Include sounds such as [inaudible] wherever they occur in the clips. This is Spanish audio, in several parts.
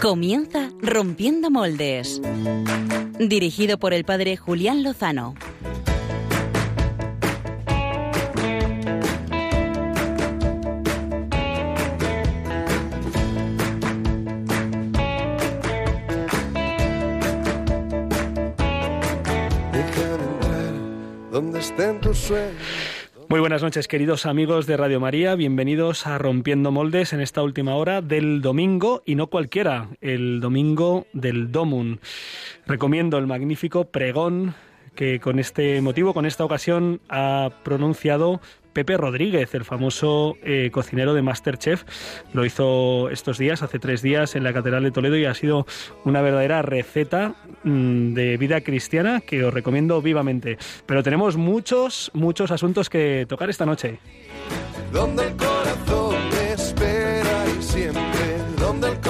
Comienza Rompiendo Moldes. Dirigido por el padre Julián Lozano. donde estén tus sueños. Muy buenas noches, queridos amigos de Radio María. Bienvenidos a Rompiendo Moldes en esta última hora del domingo, y no cualquiera, el domingo del Domun. Recomiendo el magnífico pregón que con este motivo, con esta ocasión, ha pronunciado Pepe Rodríguez, el famoso eh, cocinero de Masterchef. Lo hizo estos días, hace tres días, en la Catedral de Toledo y ha sido una verdadera receta mm, de vida cristiana que os recomiendo vivamente. Pero tenemos muchos, muchos asuntos que tocar esta noche. Donde el corazón espera y siempre, donde el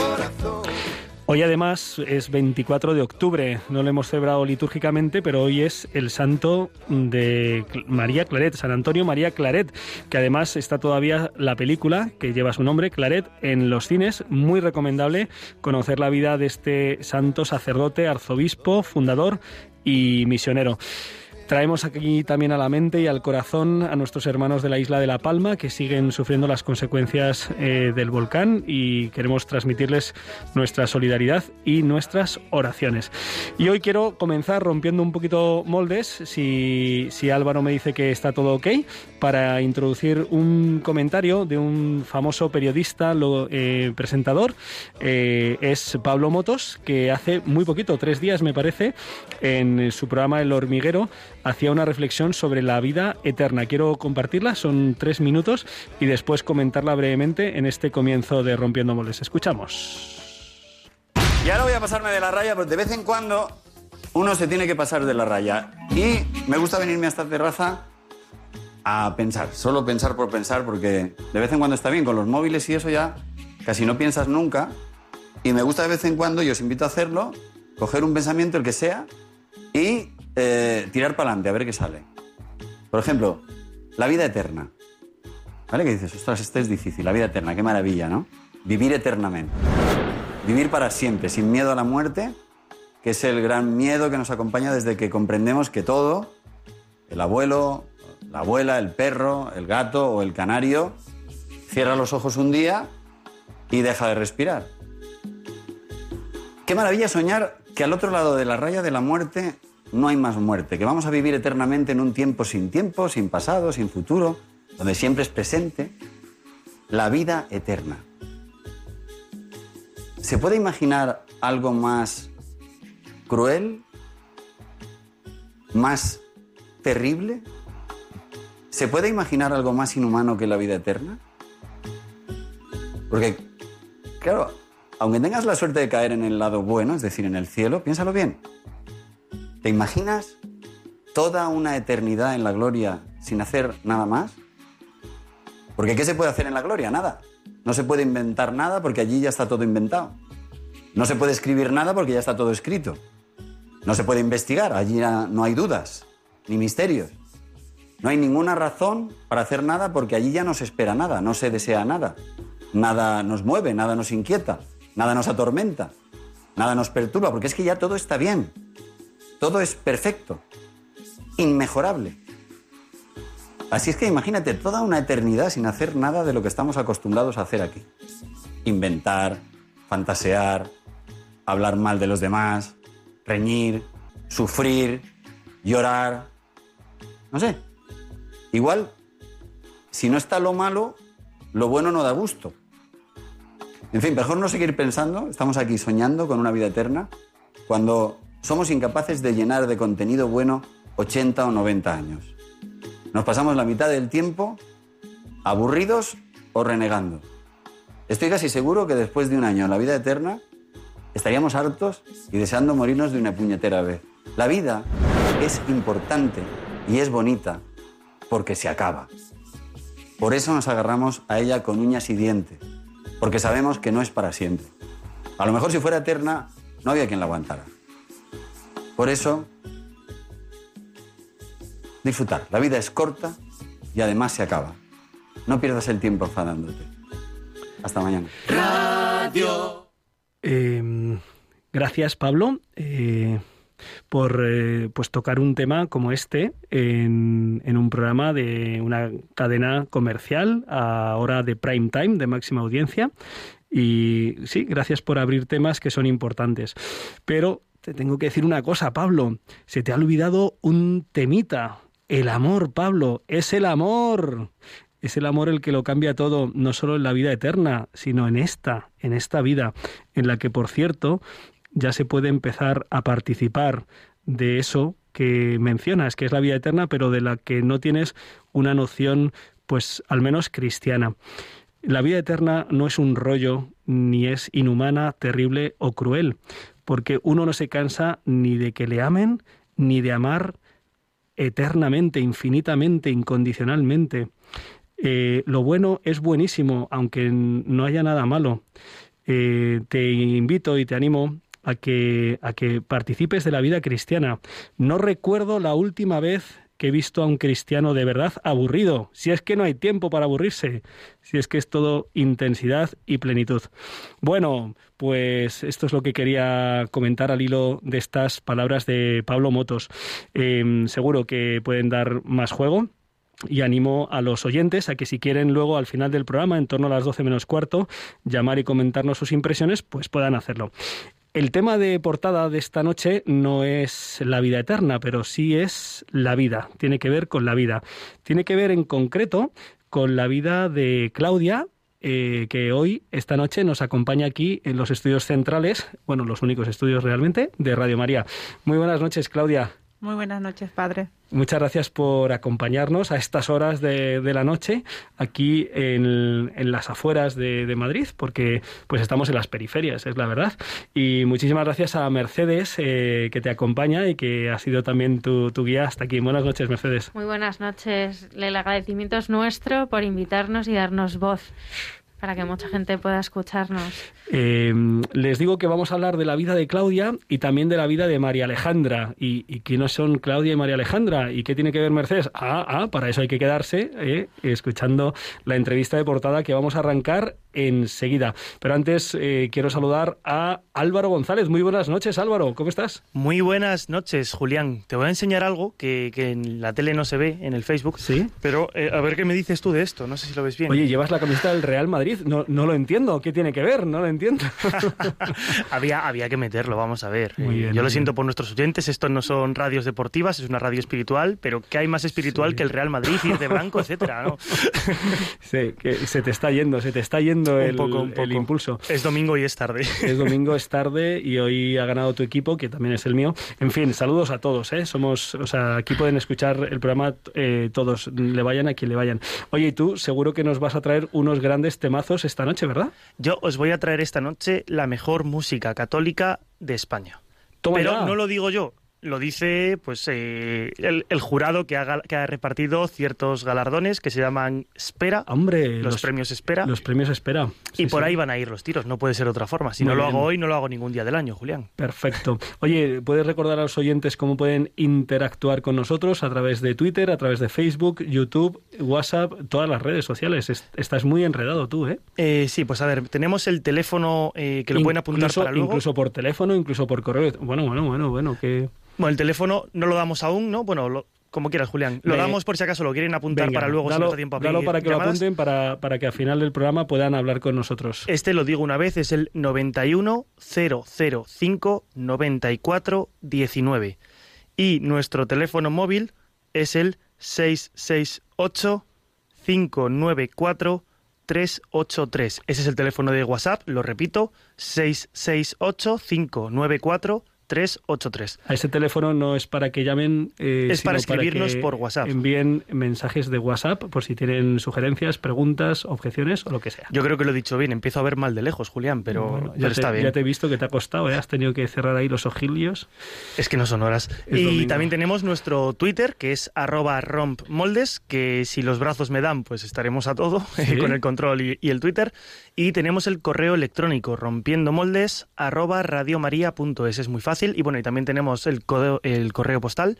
Hoy además es 24 de octubre, no lo hemos celebrado litúrgicamente, pero hoy es el santo de María Claret, San Antonio María Claret, que además está todavía la película que lleva su nombre, Claret, en los cines. Muy recomendable conocer la vida de este santo sacerdote, arzobispo, fundador y misionero. Traemos aquí también a la mente y al corazón a nuestros hermanos de la isla de La Palma que siguen sufriendo las consecuencias eh, del volcán y queremos transmitirles nuestra solidaridad y nuestras oraciones. Y hoy quiero comenzar rompiendo un poquito moldes, si, si Álvaro me dice que está todo ok, para introducir un comentario de un famoso periodista, eh, presentador, eh, es Pablo Motos, que hace muy poquito, tres días me parece, en su programa El Hormiguero, hacía una reflexión sobre la vida eterna. Quiero compartirla, son tres minutos, y después comentarla brevemente en este comienzo de Rompiendo Moles. Escuchamos. Y ahora voy a pasarme de la raya, porque de vez en cuando uno se tiene que pasar de la raya. Y me gusta venirme a esta terraza a pensar, solo pensar por pensar, porque de vez en cuando está bien, con los móviles y eso ya casi no piensas nunca. Y me gusta de vez en cuando, y os invito a hacerlo, coger un pensamiento, el que sea, y eh, tirar para adelante, a ver qué sale. Por ejemplo, la vida eterna. ¿Vale? Que dices, ostras, esto es difícil, la vida eterna, qué maravilla, ¿no? Vivir eternamente. Vivir para siempre, sin miedo a la muerte, que es el gran miedo que nos acompaña desde que comprendemos que todo, el abuelo, la abuela, el perro, el gato o el canario, cierra los ojos un día y deja de respirar. Qué maravilla soñar que al otro lado de la raya de la muerte no hay más muerte, que vamos a vivir eternamente en un tiempo sin tiempo, sin pasado, sin futuro, donde siempre es presente la vida eterna. ¿Se puede imaginar algo más cruel? ¿Más terrible? ¿Se puede imaginar algo más inhumano que la vida eterna? Porque, claro, aunque tengas la suerte de caer en el lado bueno, es decir, en el cielo, piénsalo bien. ¿Te imaginas toda una eternidad en la gloria sin hacer nada más? Porque ¿qué se puede hacer en la gloria? Nada. No se puede inventar nada porque allí ya está todo inventado. No se puede escribir nada porque ya está todo escrito. No se puede investigar, allí no hay dudas ni misterios. No hay ninguna razón para hacer nada porque allí ya no se espera nada, no se desea nada. Nada nos mueve, nada nos inquieta, nada nos atormenta, nada nos perturba, porque es que ya todo está bien. Todo es perfecto, inmejorable. Así es que imagínate toda una eternidad sin hacer nada de lo que estamos acostumbrados a hacer aquí. Inventar, fantasear, hablar mal de los demás, reñir, sufrir, llorar. No sé. Igual, si no está lo malo, lo bueno no da gusto. En fin, mejor no seguir pensando, estamos aquí soñando con una vida eterna, cuando somos incapaces de llenar de contenido bueno 80 o 90 años. Nos pasamos la mitad del tiempo aburridos o renegando. Estoy casi seguro que después de un año en la vida eterna estaríamos hartos y deseando morirnos de una puñetera vez. La vida es importante y es bonita porque se acaba. Por eso nos agarramos a ella con uñas y dientes, porque sabemos que no es para siempre. A lo mejor si fuera eterna, no había quien la aguantara. Por eso, disfrutar. La vida es corta y además se acaba. No pierdas el tiempo enfadándote. Hasta mañana. Eh, Gracias, Pablo. eh, por eh, pues tocar un tema como este en, en un programa de una cadena comercial a hora de prime time, de máxima audiencia. Y sí, gracias por abrir temas que son importantes. Pero te tengo que decir una cosa, Pablo. Se te ha olvidado un temita. El amor, Pablo, es el amor. Es el amor el que lo cambia todo, no solo en la vida eterna, sino en esta, en esta vida, en la que, por cierto, ya se puede empezar a participar de eso que mencionas, que es la vida eterna, pero de la que no tienes una noción, pues al menos cristiana. La vida eterna no es un rollo, ni es inhumana, terrible o cruel, porque uno no se cansa ni de que le amen, ni de amar eternamente, infinitamente, incondicionalmente. Eh, lo bueno es buenísimo, aunque no haya nada malo. Eh, te invito y te animo a que, a que participes de la vida cristiana. No recuerdo la última vez que he visto a un cristiano de verdad aburrido, si es que no hay tiempo para aburrirse, si es que es todo intensidad y plenitud. Bueno, pues esto es lo que quería comentar al hilo de estas palabras de Pablo Motos. Eh, seguro que pueden dar más juego y animo a los oyentes a que si quieren luego al final del programa, en torno a las 12 menos cuarto, llamar y comentarnos sus impresiones, pues puedan hacerlo. El tema de portada de esta noche no es la vida eterna, pero sí es la vida, tiene que ver con la vida. Tiene que ver en concreto con la vida de Claudia, eh, que hoy, esta noche, nos acompaña aquí en los estudios centrales, bueno, los únicos estudios realmente, de Radio María. Muy buenas noches, Claudia. Muy buenas noches, padre. Muchas gracias por acompañarnos a estas horas de, de la noche aquí en, en las afueras de, de, Madrid, porque pues estamos en las periferias, es la verdad. Y muchísimas gracias a Mercedes eh, que te acompaña y que ha sido también tu, tu, guía hasta aquí. Buenas noches, Mercedes. Muy buenas noches. El agradecimiento es nuestro por invitarnos y darnos voz para que mucha gente pueda escucharnos. Eh, les digo que vamos a hablar de la vida de Claudia y también de la vida de María Alejandra. ¿Y, y quiénes son Claudia y María Alejandra? ¿Y qué tiene que ver Mercedes? Ah, ah para eso hay que quedarse eh, escuchando la entrevista de portada que vamos a arrancar enseguida. Pero antes eh, quiero saludar a Álvaro González. Muy buenas noches, Álvaro. ¿Cómo estás? Muy buenas noches, Julián. Te voy a enseñar algo que, que en la tele no se ve, en el Facebook. Sí. Pero eh, a ver qué me dices tú de esto. No sé si lo ves bien. Oye, llevas la camiseta del Real Madrid. No, no lo entiendo. ¿Qué tiene que ver? No lo entiendo. [laughs] había, había que meterlo, vamos a ver. Muy bien, Yo lo siento por nuestros oyentes. Esto no son radios deportivas, es una radio espiritual. Pero ¿qué hay más espiritual Sí. que el Real Madrid, ir de blanco, etcétera? ¿no? [laughs] Sí, que se te está yendo, se te está yendo Un el, poco, un el poco. impulso. Es domingo y es tarde. Es domingo, es tarde y hoy ha ganado tu equipo, que también es el mío. En fin, saludos a todos, ¿eh? Somos, o sea, aquí pueden escuchar el programa eh, todos, le vayan a quien le vayan. Oye, y tú seguro que nos vas a traer unos grandes temazos esta noche, ¿verdad? Yo os voy a traer esta noche la mejor música católica de España. Toma Pero ya. no lo digo yo, lo dice pues eh, el, el jurado que ha, gal- que ha repartido ciertos galardones que se llaman Espera, Hombre, los, premios Espera, Los premios espera. Sí, y por sí. ahí van a ir los tiros, no puede ser de otra forma. Si Muy no lo hago hoy, no lo hago ningún día del año, Julián. Perfecto. Oye, ¿puedes recordar a los oyentes cómo pueden interactuar con nosotros a través de Twitter, a través de Facebook, YouTube, WhatsApp, todas las redes sociales? Es- Estás muy enredado tú, ¿eh? Eh, sí, pues a ver, tenemos el teléfono eh, que lo pueden apuntar incluso, para luego. Incluso por teléfono, incluso por correo. Bueno, bueno, bueno, bueno, que... Bueno, el teléfono no lo damos aún, ¿no? Bueno, lo- como quieras, Julián. Lo damos por si acaso lo quieren apuntar Venga, para luego, si dalo, no da tiempo a dalo para que llamadas. lo apunten para, para que al final del programa puedan hablar con nosotros. Este lo digo una vez, es el 91 005 94 19. Y nuestro teléfono móvil es el 668 594 383. Ese es el teléfono de WhatsApp, lo repito, 668 594 383. A ese teléfono no es para que llamen. eh, Es para escribirnos por WhatsApp. Envíen mensajes de WhatsApp por si tienen sugerencias, preguntas, objeciones o lo que sea. Yo creo que lo he dicho bien, empiezo a ver mal de lejos, Julián, pero, Bueno, pero ya, está te, bien. ya te he visto que te ha costado, ¿eh? has tenido que cerrar ahí los ojillos. Es que no son horas. Es y domingo. también tenemos nuestro Twitter, que es arroba rompmoldes, que si los brazos me dan, pues estaremos a todo, [laughs] Sí. con el control y, y el Twitter. Y tenemos el correo electrónico, rompiendomoldes, arroba radiomaria.es. Es muy fácil. Y bueno, y también tenemos el, correo- el correo postal,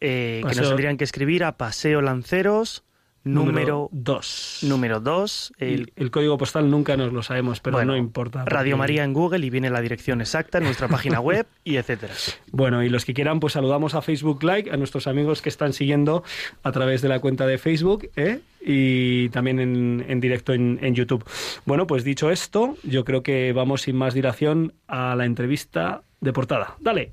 eh, que nos tendrían que escribir a Paseo Lanceros, número 2. número 2, el código postal nunca nos lo sabemos, pero Bueno, no importa. Radio María en Google y viene la dirección exacta en nuestra página [laughs] web y etcétera. Bueno, y los que quieran, pues saludamos a Facebook Like, a nuestros amigos que están siguiendo a través de la cuenta de Facebook ¿eh? y también en, en directo en, en YouTube. Bueno, pues dicho esto, yo creo que vamos sin más dilación a la entrevista de portada. Dale.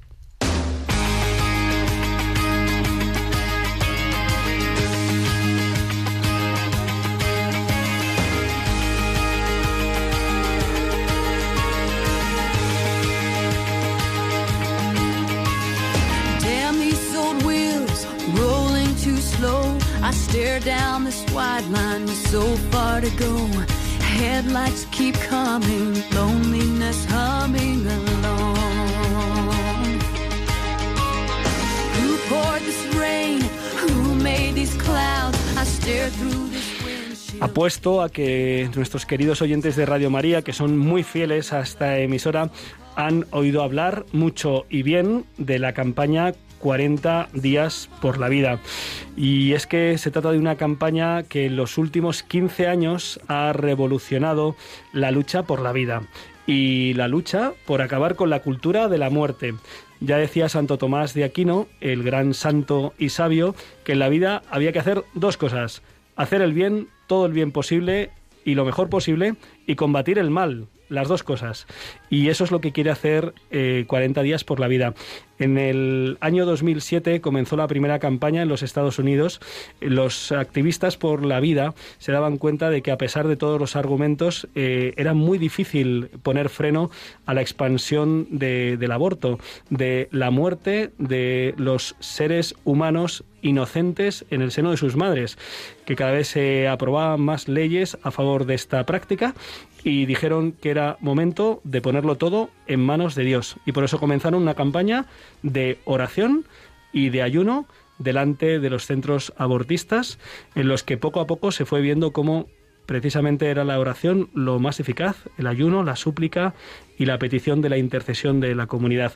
I stare down this wide line with so far to go. Headlights keep coming, loneliness humming along. Apuesto a que nuestros queridos oyentes de Radio María, que son muy fieles a esta emisora, han oído hablar mucho y bien de la campaña 40 días por la vida. Y es que se trata de una campaña que en los últimos 15 años ha revolucionado la lucha por la vida y la lucha por acabar con la cultura de la muerte. Ya decía Santo Tomás de Aquino, el gran santo y sabio, que en la vida había que hacer dos cosas, hacer el bien, todo el bien posible y lo mejor posible, y combatir el mal, las dos cosas. Y eso es lo que quiere hacer eh, 40 días por la vida. En el año 2007 comenzó la primera campaña en los Estados Unidos. Los activistas por la vida se daban cuenta de que a pesar de todos los argumentos eh, era muy difícil poner freno a la expansión de- del aborto, de la muerte de los seres humanos inocentes en el seno de sus madres, que cada vez se aprobaban más leyes a favor de esta práctica y dijeron que era momento de ponerlo todo en manos de Dios. Y por eso comenzaron una campaña de oración y de ayuno delante de los centros abortistas, en los que poco a poco se fue viendo cómo precisamente era la oración lo más eficaz, el ayuno, la súplica y la petición de la intercesión de la comunidad.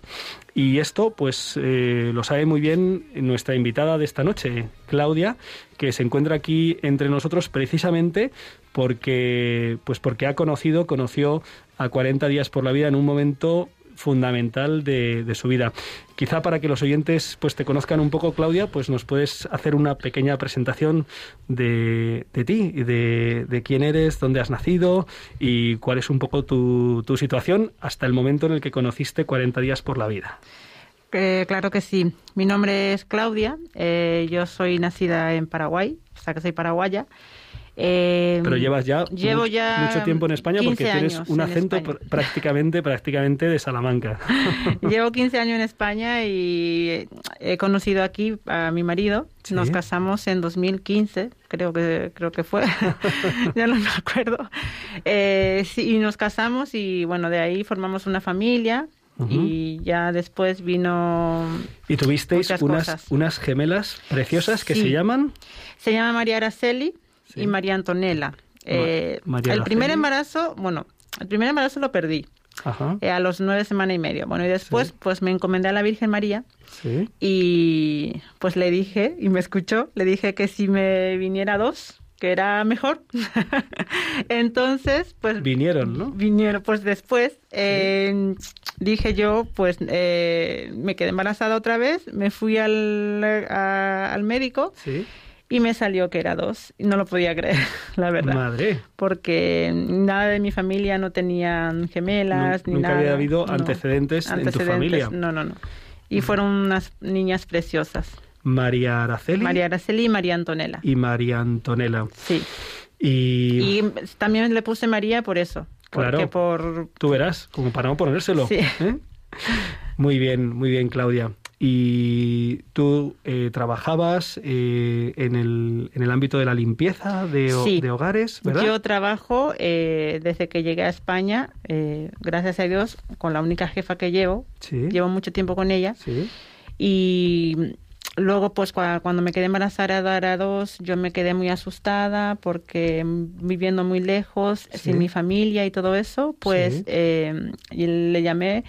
Y esto, pues, eh, lo sabe muy bien nuestra invitada de esta noche, Claudia, que se encuentra aquí entre nosotros precisamente porque, pues, porque ha conocido, conoció a 40 días por la vida en un momento fundamental de, su vida. Quizá para que los oyentes pues te conozcan un poco, Claudia, pues nos puedes hacer una pequeña presentación de, de ti, y de, de quién eres, dónde has nacido y cuál es un poco tu, tu situación hasta el momento en el que conociste 40 días por la vida. Eh, claro que sí. Mi nombre es Claudia. eh, yo soy nacida en Paraguay, o sea que soy paraguaya. Eh, Pero llevas ya, llevo mu- ya mucho tiempo en España porque 15 tienes un en acento pr- prácticamente, prácticamente de Salamanca. [laughs] Llevo 15 años en España y he conocido aquí a mi marido. Sí. Nos casamos en 2015, creo que creo que fue. [laughs] ya no me acuerdo. Eh, sí, y nos casamos y bueno, de ahí formamos una familia y ya después vino Y tuvisteis unas, cosas. unas gemelas preciosas que Sí. se llaman... se llama María Araceli Sí. y María Antonella. Eh, María el primer embarazo, bueno, el primer embarazo lo perdí Ajá, eh, a los nueve semanas y medio. Bueno, y después Sí. pues me encomendé a la Virgen María sí. y pues le dije, y me escuchó, le dije que si me viniera dos, que era mejor. [laughs] Entonces, pues Vinieron, ¿no? vinieron, pues después eh, dije yo, pues eh, me quedé embarazada otra vez, me fui al, a- al médico Sí. Y me salió que era dos. Y no lo podía creer, [laughs] la verdad. Madre. Porque nada de mi familia no tenían gemelas, Nun- ni nunca nada. había habido No. antecedentes en tu familia. No, no, no. Y fueron unas niñas preciosas. María Araceli María Araceli y María Antonella. y María Antonella. Sí. Y, Y también le puse María por eso. Claro. Porque por... tú verás, como para no ponérselo. Sí. ¿eh? Muy bien, muy bien, Claudia. Y tú eh, trabajabas eh, en, el, en el ámbito de la limpieza de, Sí. de hogares, ¿verdad? Yo trabajo eh, desde que llegué a España, eh, gracias a Dios, con la única jefa que llevo. Sí. Llevo mucho tiempo con ella. Sí. Y luego, pues cua- cuando me quedé embarazada a dos, yo me quedé muy asustada porque viviendo muy lejos, sin mi familia y todo eso, pues eh, y le llamé.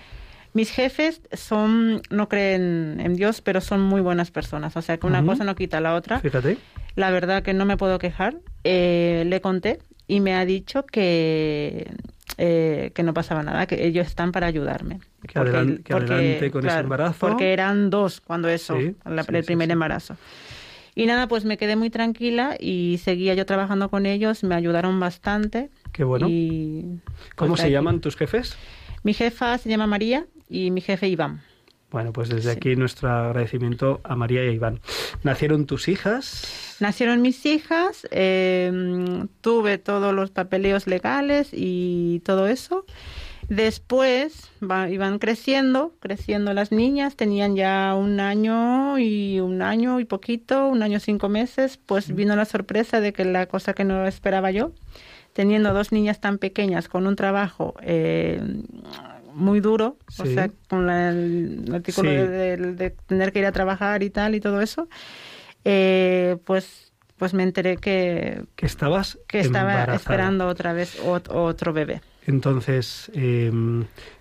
Mis jefes son, no creen en Dios, pero son muy buenas personas. O sea que una Ujú. cosa no quita la otra. Fíjate. La verdad que no me puedo quejar. Eh, le conté y me ha dicho que, eh, que no pasaba nada, que ellos están para ayudarme. Que adelan- que adelante con ese embarazo. Porque eran dos cuando eso, Sí, la- sí, el primer sí. embarazo. Y nada, pues me quedé muy tranquila y seguía yo trabajando con ellos, me ayudaron bastante. Qué bueno. Y, ¿Cómo pues, se aquí. llaman tus jefes? Mi jefa se llama María y mi jefe Iván. Bueno, pues desde Sí. aquí nuestro agradecimiento a María y a Iván. ¿Nacieron tus hijas? Nacieron mis hijas, eh, tuve todos los papeleos legales y todo eso. Después va- iban creciendo, creciendo las niñas, tenían ya un año y un año y poquito, un año cinco meses, pues vino la sorpresa de que la cosa que no esperaba yo, teniendo dos niñas tan pequeñas con un trabajo eh, muy duro, o sea, con la- el artículo Sí. de, de- de tener que ir a trabajar y tal y todo eso, eh, pues, pues me enteré que, Que estabas que estaba embarazada. esperando otra vez ot- otro bebé. Entonces, eh,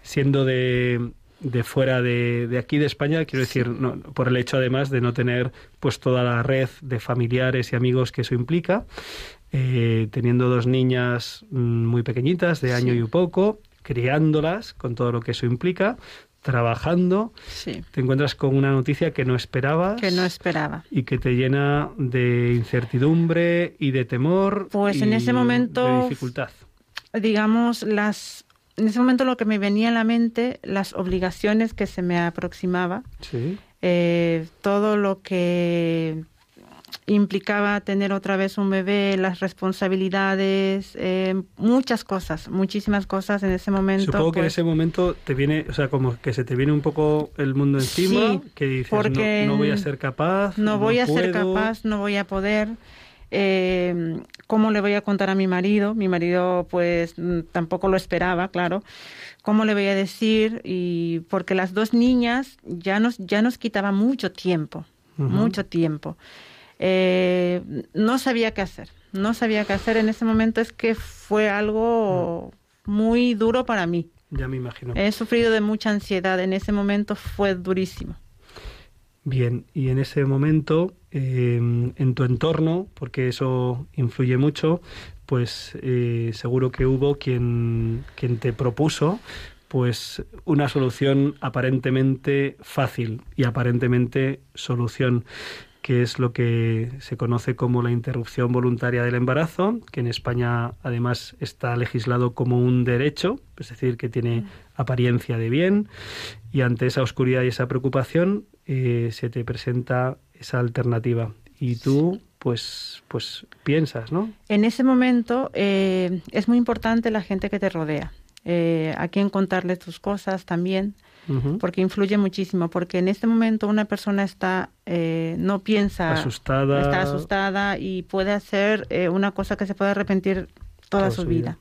siendo de, de fuera de, de aquí de España, quiero decir, no, por el hecho además de no tener pues toda la red de familiares y amigos que eso implica, eh, teniendo dos niñas mm, muy pequeñitas, de año Sí. y un poco, criándolas con todo lo que eso implica, trabajando, Sí, te encuentras con una noticia que no esperabas. que no esperaba. y que te llena de incertidumbre y de temor. Pues en ese momento- De dificultad. Digamos, las en ese momento lo que me venía a la mente, las obligaciones que se me aproximaba, Sí. eh, todo lo que implicaba tener otra vez un bebé, las responsabilidades, eh, muchas cosas, muchísimas cosas en ese momento. Supongo que en pues, ese momento te viene, o sea, como que se te viene un poco el mundo encima, Sí, que dices, porque no, no voy a ser capaz. no voy a ser puedo". capaz, no voy a poder. Eh, ¿Cómo le voy a contar a mi marido? Mi marido, pues, tampoco lo esperaba, claro. ¿Cómo le voy a decir? Y porque las dos niñas ya nos ya nos quitaba mucho tiempo, mucho tiempo. Eh, no sabía qué hacer, no sabía qué hacer en ese momento. Es que fue algo muy duro para mí. Ya me imagino. He sufrido de mucha ansiedad. En ese momento fue durísimo. Bien, y en ese momento, eh, en tu entorno, porque eso influye mucho, pues eh, seguro que hubo quien, quien te propuso pues una solución aparentemente fácil y aparentemente solución que es lo que se conoce como la interrupción voluntaria del embarazo, que en España además está legislado como un derecho, es decir, que tiene apariencia de bien, y ante esa oscuridad y esa preocupación eh, se te presenta esa alternativa. Y tú, pues, pues piensas, ¿no? En ese momento eh, es muy importante la gente que te rodea. Eh, a quién contarle tus cosas también, Porque influye muchísimo. Porque en este momento una persona está, eh, no piensa, Asustada. está asustada y puede hacer eh, una cosa que se puede arrepentir toda, su vida.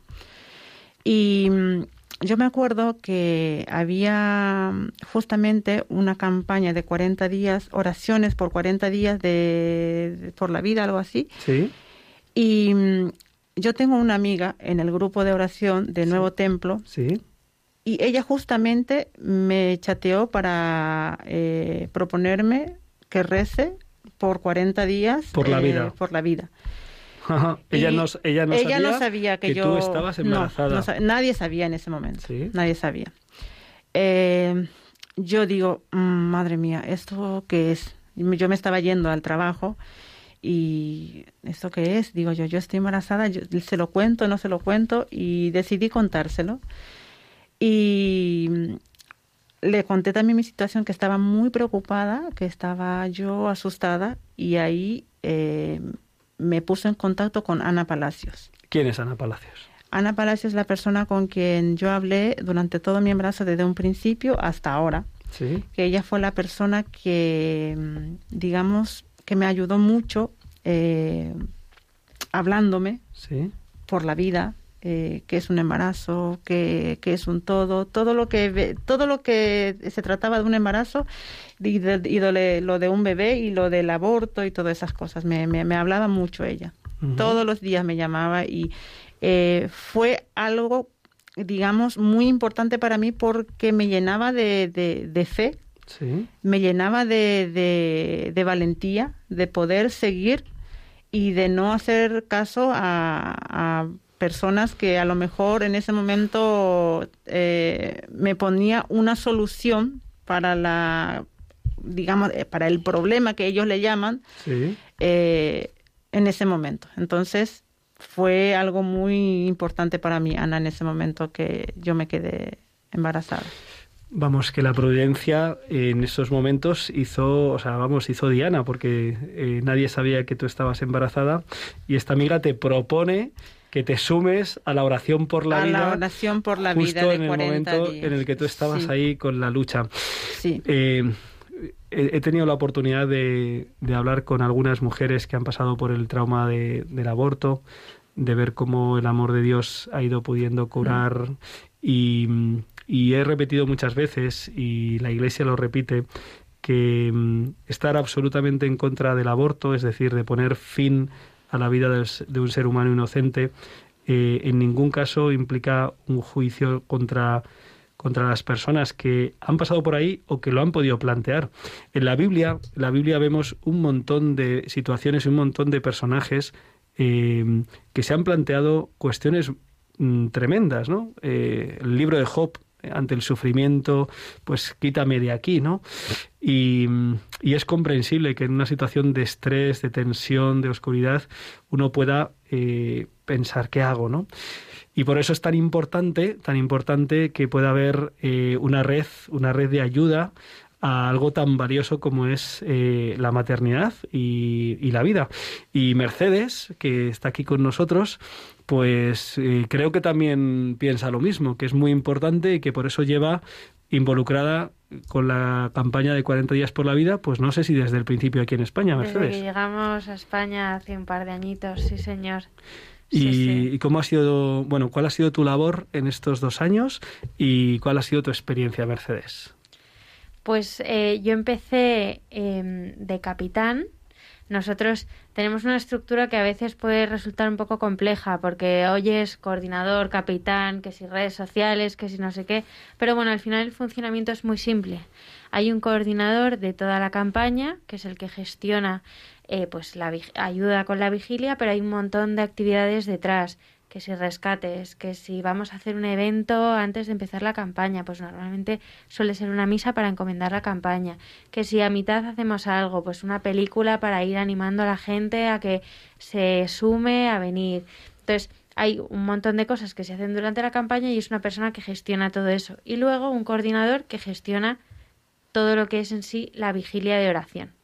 Y mm, yo me acuerdo que había mm, justamente una campaña de 40 días, oraciones por 40 días de, de- por la vida, algo así. Sí, Y mm, yo tengo una amiga en el grupo de oración de Nuevo Templo sí. Y ella justamente me chateó para eh, proponerme que rece por 40 días Por la eh, vida. por la vida. Ella, no, ella no ella sabía, no sabía que, yo tú estabas embarazada. no nadie sabía en ese momento Sí. nadie sabía Eh, yo digo "Mm, madre mía esto qué es yo me estaba yendo al trabajo y esto qué es digo yo yo estoy embarazada yo se lo cuento no se lo cuento y decidí contárselo y mm, le conté también mi situación que estaba muy preocupada que estaba yo asustada y ahí eh, me puso en contacto con Ana Palacios. ¿Quién es Ana Palacios? Ana Palacios es la persona con quien yo hablé durante todo mi embarazo desde un principio hasta ahora, Sí, que ella fue la persona que, mm, digamos, que me ayudó mucho eh, hablándome sí. por la vida, eh, que es un embarazo, que, que es un todo, todo lo que ve- todo lo que se trataba de un embarazo y, de, y lo, de, lo de un bebé y lo del aborto y todas esas cosas. Me, me, me hablaba mucho ella. Todos los días me llamaba y eh, fue algo, digamos, muy importante para mí porque me llenaba de, de, de fe, Sí, me llenaba de, valentía, de poder seguir y de no hacer caso a, a personas que a lo mejor en ese momento eh, me ponía una solución para la digamos eh, para el problema que ellos le llaman Sí. eh, en ese momento entonces fue algo muy importante para mí Ana en ese momento que yo me quedé embarazada Vamos, que la prudencia en esos momentos hizo, o sea, vamos, hizo Diana, porque eh, nadie sabía que tú estabas embarazada y esta amiga te propone que te sumes a la oración por la a vida. la oración por la justo vida de en el 40 momento días. en el que tú estabas Sí, ahí con la lucha. sí Eh, he tenido la oportunidad de, de hablar con algunas mujeres que han pasado por el trauma de- del aborto, de ver cómo el amor de Dios ha ido pudiendo curar y, y he repetido muchas veces, y la Iglesia lo repite, que mm, estar absolutamente en contra del aborto, es decir, de poner fin a la vida de un ser humano inocente, eh, en ningún caso implica un juicio contra contra las personas que han pasado por ahí o que lo han podido plantear. En la Biblia, la Biblia vemos un montón de situaciones, un montón de personajes eh, que se han planteado cuestiones mm, tremendas, ¿no? Eh, el libro de Job ante el sufrimiento, pues quítame de aquí, ¿no? Y, es comprensible que en una situación de estrés, de tensión, de oscuridad, uno pueda eh, pensar qué hago, ¿no? Y por eso es tan importante, tan importante que pueda haber eh, una red, una red de ayuda a algo tan valioso como es eh, la maternidad y la vida. Y Mercedes, que está aquí con nosotros, pues eh, creo que también piensa lo mismo, que es muy importante y que por eso lleva involucrada con la campaña de 40 días por la vida, pues no sé si desde el principio aquí en España, Desde Mercedes. que llegamos a España hace un par de añitos, sí señor. Y, Sí, sí. y cómo ha sido, bueno, cuál ha sido tu labor en estos dos años y cuál ha sido tu experiencia, Mercedes. Pues eh, yo empecé em, de capitán. Nosotros tenemos una estructura que a veces puede resultar un poco compleja porque oyes coordinador, capitán, que si redes sociales, que si no sé qué. Pero bueno, al final el funcionamiento es muy simple. Hay un coordinador de toda la campaña, que es el que gestiona eh, pues la ayuda con la vigilia, pero hay un montón de actividades detrás que si rescates, que si vamos a hacer un evento antes de empezar la campaña, pues normalmente suele ser una misa para encomendar la campaña, que si a mitad hacemos algo, pues una película para ir animando a la gente a que se sume a venir. Entonces, hay un montón de cosas que se hacen durante la campaña y es una persona que gestiona todo eso. Y luego un coordinador que gestiona todo lo que es en sí la vigilia de oración.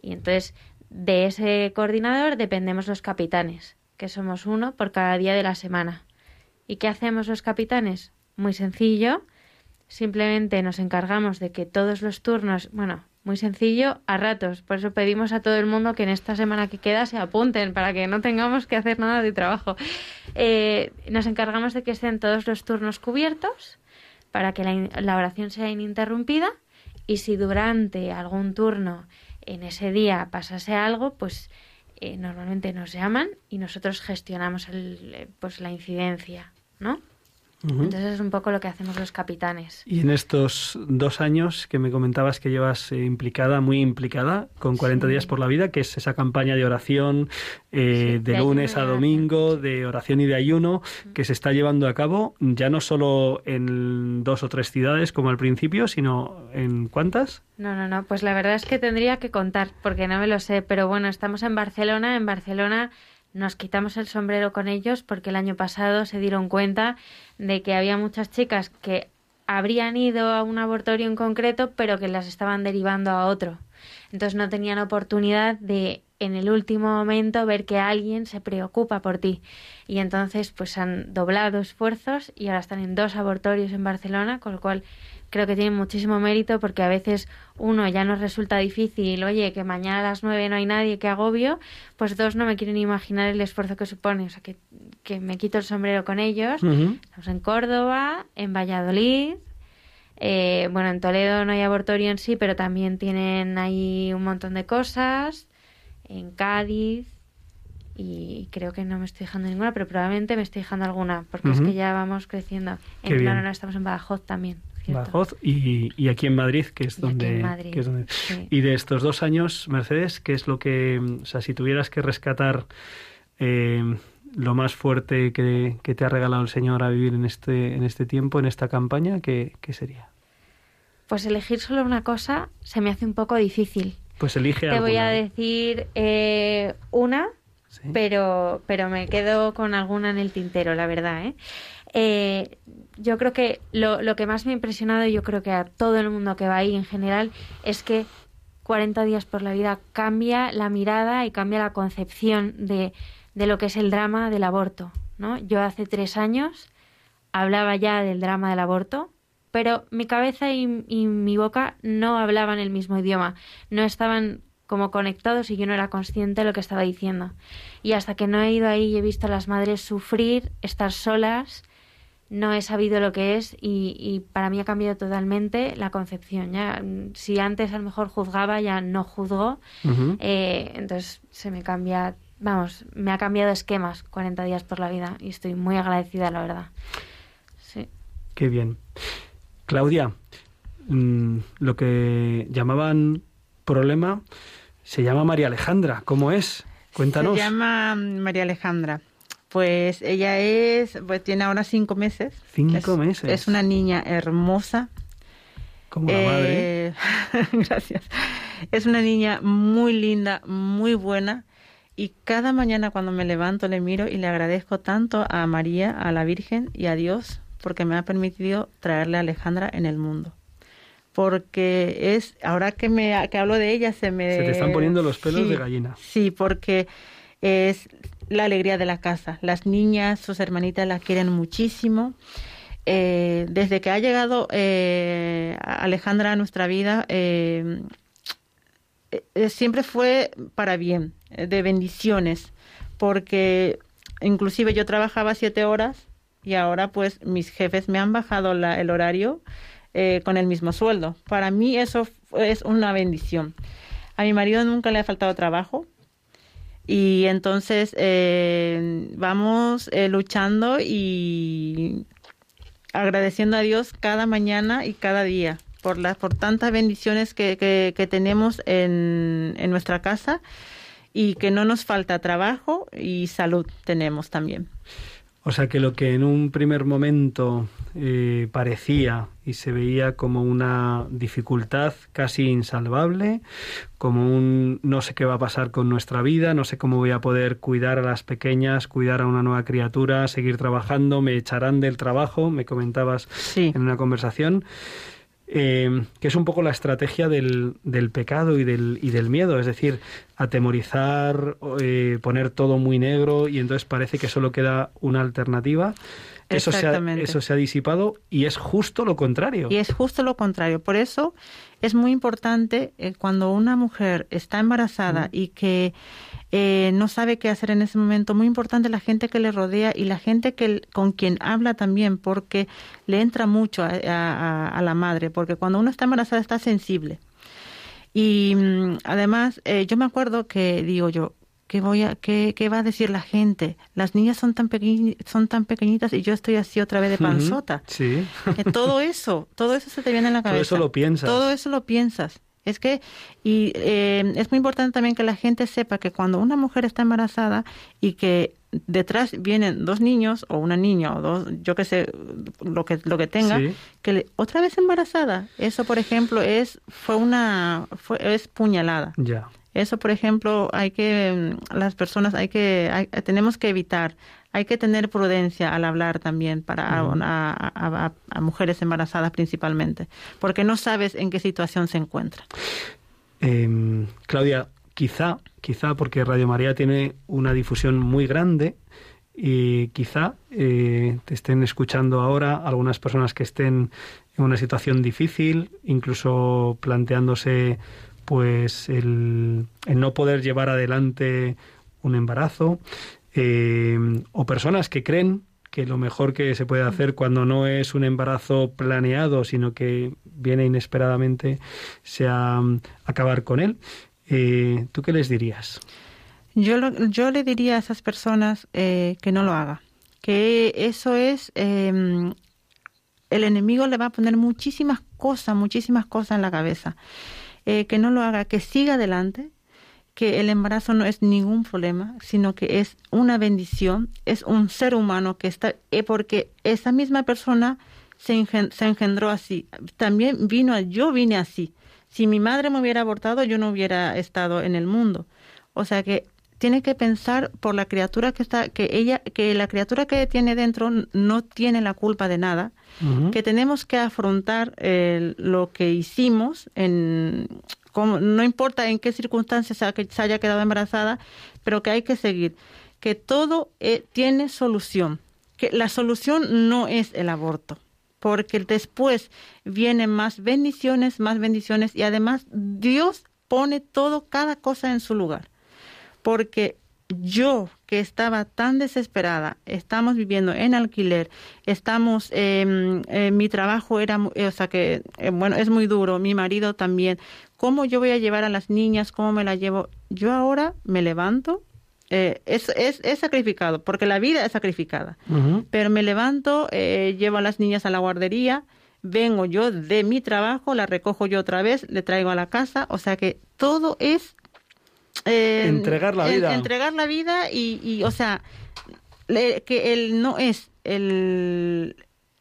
Y entonces, de ese coordinador dependemos los capitanes, que somos uno por cada día de la semana. ¿Y qué hacemos los capitanes? Muy sencillo, simplemente nos encargamos de que todos los turnos, bueno, muy sencillo, a ratos. Por eso pedimos a todo el mundo que en esta semana que queda se apunten para que no tengamos que hacer nada de trabajo. Eh, nos encargamos de que estén todos los turnos cubiertos para que la, la oración sea ininterrumpida y si durante algún turno en ese día pasase algo, pues eh, normalmente nos llaman y nosotros gestionamos el, eh, pues la incidencia, ¿no? Entonces es un poco lo que hacemos los capitanes. Y en estos dos años que me comentabas que llevas eh, implicada, muy implicada, con 40 Sí. días por la vida, que es esa campaña de oración eh, Sí, de, de lunes a domingo, de oración y de ayuno, que se está llevando a cabo ya no solo en dos o tres ciudades como al principio, sino en cuántas? No, no, no, pues la verdad es que tendría que contar, porque no me lo sé, pero bueno, estamos en Barcelona, en Barcelona nos quitamos el sombrero con ellos porque el año pasado se dieron cuenta de que había muchas chicas que habrían ido a un abortorio en concreto, pero que las estaban derivando a otro. Entonces no tenían oportunidad de en el último momento ver que alguien se preocupa por ti. Y entonces pues han doblado esfuerzos y ahora están en dos abortorios en Barcelona, con lo cual creo que tienen muchísimo mérito porque a veces uno ya nos resulta difícil, oye, que mañana a las nueve no hay nadie, que agobio, pues dos no me quieren imaginar el esfuerzo que supone, o sea, que, que me quito el sombrero con ellos. Ujú. Estamos en Córdoba, en Valladolid, eh, bueno, en Toledo no hay abortorio en sí, pero también tienen ahí un montón de cosas, en Cádiz, y creo que no me estoy dejando ninguna, pero probablemente me estoy dejando alguna, porque es que ya vamos creciendo. En ahora estamos en Badajoz también. ¿cierto? Badajoz y, y aquí en Madrid, que es Y donde... Madrid, que es donde- sí. Y de estos dos años, Mercedes, ¿qué es lo que... O sea, si tuvieras que rescatar eh, lo más fuerte que, que te ha regalado el Señor a vivir en este, en este tiempo, en esta campaña, ¿qué, qué sería? Pues elegir solo una cosa se me hace un poco difícil. Pues elige Te voy a alguna. decir eh, una, Pero, pero me quedo con alguna en el tintero, la verdad. ¿eh? Eh, yo creo que lo, lo que más me ha impresionado, yo creo que a todo el mundo que va ahí en general, es que 40 días por la vida cambia la mirada y cambia la concepción de, de lo que es el drama del aborto. ¿no? Yo hace tres años hablaba ya del drama del aborto, pero mi cabeza y mi boca no hablaban el mismo idioma, no estaban como conectados y yo no era consciente de lo que estaba diciendo. Y hasta que no he ido ahí y he visto a las madres sufrir, estar solas, no he sabido lo que es y, y para mí ha cambiado totalmente la concepción. Ya, mm, si antes a lo mejor juzgaba, ya no juzgo. Ujú. Eh, entonces se me cambia, vamos, me ha cambiado esquemas 40 días por la vida y estoy muy agradecida, la verdad. Sí. Qué bien. Claudia, mm, lo que llamaban problema se llama María Alejandra. ¿Cómo es? Cuéntanos. Se llama María Alejandra. Pues ella es, pues tiene ahora cinco meses. Cinco Es- meses. Es una niña hermosa. Como la madre. Eh, [laughs] Gracias. Es una niña muy linda, muy buena. Y cada mañana cuando me levanto le miro y le agradezco tanto a María, a la Virgen y a Dios porque me ha permitido traerle a Alejandra en el mundo. Porque es, ahora que me que hablo de ella, se me... Se te están poniendo los pelos Sí, de gallina. Sí, porque es la alegría de la casa. Las niñas, sus hermanitas la quieren muchísimo. Eh, desde que ha llegado eh, Alejandra a nuestra vida, eh, eh, siempre fue para bien, eh, de bendiciones, porque inclusive yo trabajaba siete horas y ahora pues mis jefes me han bajado la- el horario eh, con el mismo sueldo. Para mí eso es una bendición. A mi marido nunca le ha faltado trabajo y entonces eh, vamos eh, luchando y agradeciendo a Dios cada mañana y cada día por las por tantas bendiciones que, que, que tenemos en, en nuestra casa y que no nos falta trabajo y salud tenemos también. O sea que lo que en un primer momento eh, parecía y se veía como una dificultad casi insalvable, como un no sé qué va a pasar con nuestra vida, no sé cómo voy a poder cuidar a las pequeñas, cuidar a una nueva criatura, seguir trabajando, me echarán del trabajo, me comentabas Sí. en una conversación. eh, que es un poco la estrategia del, del pecado y del, y del miedo, es decir, atemorizar, eh, poner todo muy negro y entonces parece que solo queda una alternativa. Eso se, ha, eso se ha disipado y es justo lo contrario. Y es justo lo contrario. Por eso es muy importante eh, cuando una mujer está embarazada y que eh, no sabe qué hacer en ese momento, muy importante la gente que le rodea y la gente que con quien habla también, porque le entra mucho a, a- a la madre, porque cuando uno está embarazada está sensible. Y mm, además, eh, yo me acuerdo que digo yo, ¿qué, voy a, qué, qué va a decir la gente? Las niñas son tan, pequeñi- son tan pequeñitas y yo estoy así otra vez de panzota. Sí. Que todo eso, todo eso se te viene en la [laughs] Todo cabeza. eso lo piensas. Todo eso lo piensas. Es que, y eh, es muy importante también que la gente sepa que cuando una mujer está embarazada y que detrás vienen dos niños o una niña o dos, yo que sé, lo que, lo que tenga, Sí. que le- otra vez embarazada, eso por ejemplo es, fue una, fue, es puñalada. Ya. Eso, por ejemplo, hay que, mm, las personas, hay que, hay- tenemos que evitar, hay que tener prudencia al hablar también para a- a, a- a- a mujeres embarazadas principalmente, porque no sabes en qué situación se encuentra. Eh, Claudia, quizá, quizá porque Radio María tiene una difusión muy grande y quizá eh, te estén escuchando ahora algunas personas que estén en una situación difícil, incluso planteándose pues el, no poder llevar adelante un embarazo, eh, o personas que creen que lo mejor que se puede hacer cuando no es un embarazo planeado, sino que viene inesperadamente, sea acabar con él. Eh, ¿Tú qué les dirías? Yo, lo- yo le diría a esas personas eh, que no lo haga, que eso es, eh, el enemigo le va a poner muchísimas cosas, muchísimas cosas en la cabeza, Eh, que no lo haga, que siga adelante, que el embarazo no es ningún problema, sino que es una bendición, es un ser humano que está, eh, porque esa misma persona se, engen- se engendró así, también vino, yo vine así. Si mi madre me hubiera abortado, yo no hubiera estado en el mundo. O sea que tiene que pensar por la criatura que está, que ella, que la criatura que tiene dentro no tiene la culpa de nada, que tenemos que afrontar eh, lo que hicimos en como- no importa en qué circunstancias se haya quedado embarazada, pero que hay que seguir, que todo eh, tiene solución, que la solución no es el aborto, porque después vienen más bendiciones, más bendiciones y además Dios pone todo, cada cosa en su lugar porque yo que estaba tan desesperada, estamos viviendo en alquiler, estamos, eh, eh, mi trabajo era, eh, o sea que, eh, bueno, es muy duro, mi marido también, ¿cómo yo voy a llevar a las niñas? ¿Cómo me las llevo? Yo ahora me levanto, eh, es, es, es sacrificado, porque la vida es sacrificada, pero me levanto, eh, llevo a las niñas a la guardería, vengo yo de mi trabajo, la recojo yo otra vez, le traigo a la casa, o sea que todo es eh, Entregar la en- vida. entregar la vida y, y, o sea, le- que el no es el,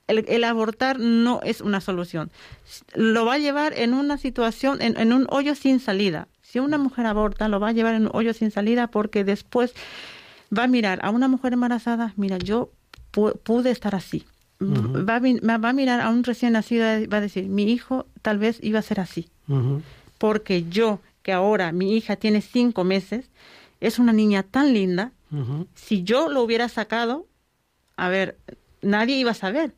el, el abortar no es una solución. Lo va a llevar en una situación, en, en un hoyo sin salida. Si una mujer aborta, lo va a llevar en un hoyo sin salida porque después va a mirar a una mujer embarazada, mira, yo pu- pude estar así. va, a, va a mirar a un recién nacido y va a decir, mi hijo tal vez iba a ser así porque yo, que ahora mi hija tiene cinco meses, es una niña tan linda, si yo lo hubiera sacado, a ver, nadie iba a saber,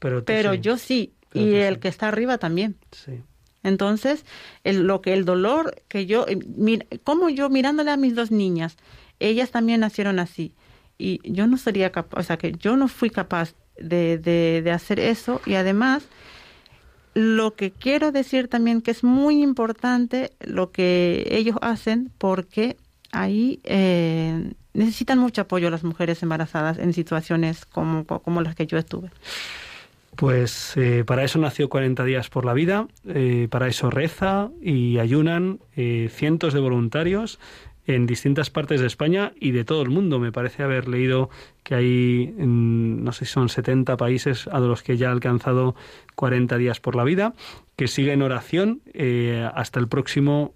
Pero, pero sí. yo sí, Pero y el sí. que está arriba también. Sí. Entonces, el, lo que el dolor que yo, eh, mir- como yo mirándole a mis dos niñas, ellas también nacieron así, y yo no sería capaz, o sea, que yo no fui capaz de, de, de hacer eso, y además, lo que quiero decir también que es muy importante lo que ellos hacen porque ahí eh, necesitan mucho apoyo las mujeres embarazadas en situaciones como, como las que yo estuve. Pues eh, para eso nació 40 días por la vida, eh, para eso reza y ayunan cientos de voluntarios en distintas partes de España y de todo el mundo. Me parece haber leído que hay, no sé si son 70 países a los que ya ha alcanzado 40 días por la vida, que siguen oración eh, hasta el próximo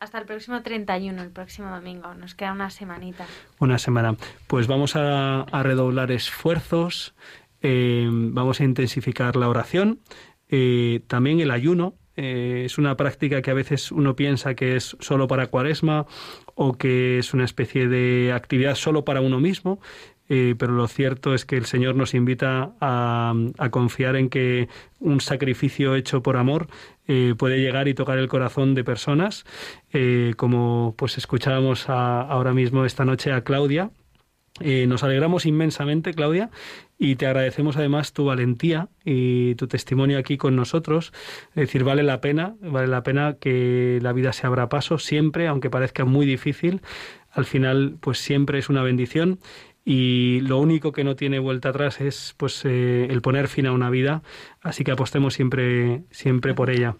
Hasta el próximo 31, el próximo domingo. Nos queda una semanita. una semana. Pues vamos a, a redoblar esfuerzos, eh, vamos a intensificar la oración, eh, también el ayuno. Eh, es una práctica que a veces uno piensa que es solo para cuaresma o que es una especie de actividad solo para uno mismo, eh, pero lo cierto es que el Señor nos invita a, a confiar en que un sacrificio hecho por amor eh, puede llegar y tocar el corazón de personas, como pues escuchábamos a- ahora mismo esta noche a Claudia. Eh, nos alegramos inmensamente, Claudia, y te agradecemos además tu valentía y tu testimonio aquí con nosotros. Es decir, vale la pena, vale la pena que la vida se abra paso siempre, aunque parezca muy difícil. Al final, pues siempre es una bendición y lo único que no tiene vuelta atrás es pues eh, el poner fin a una vida. Así que apostemos siempre, siempre por ella.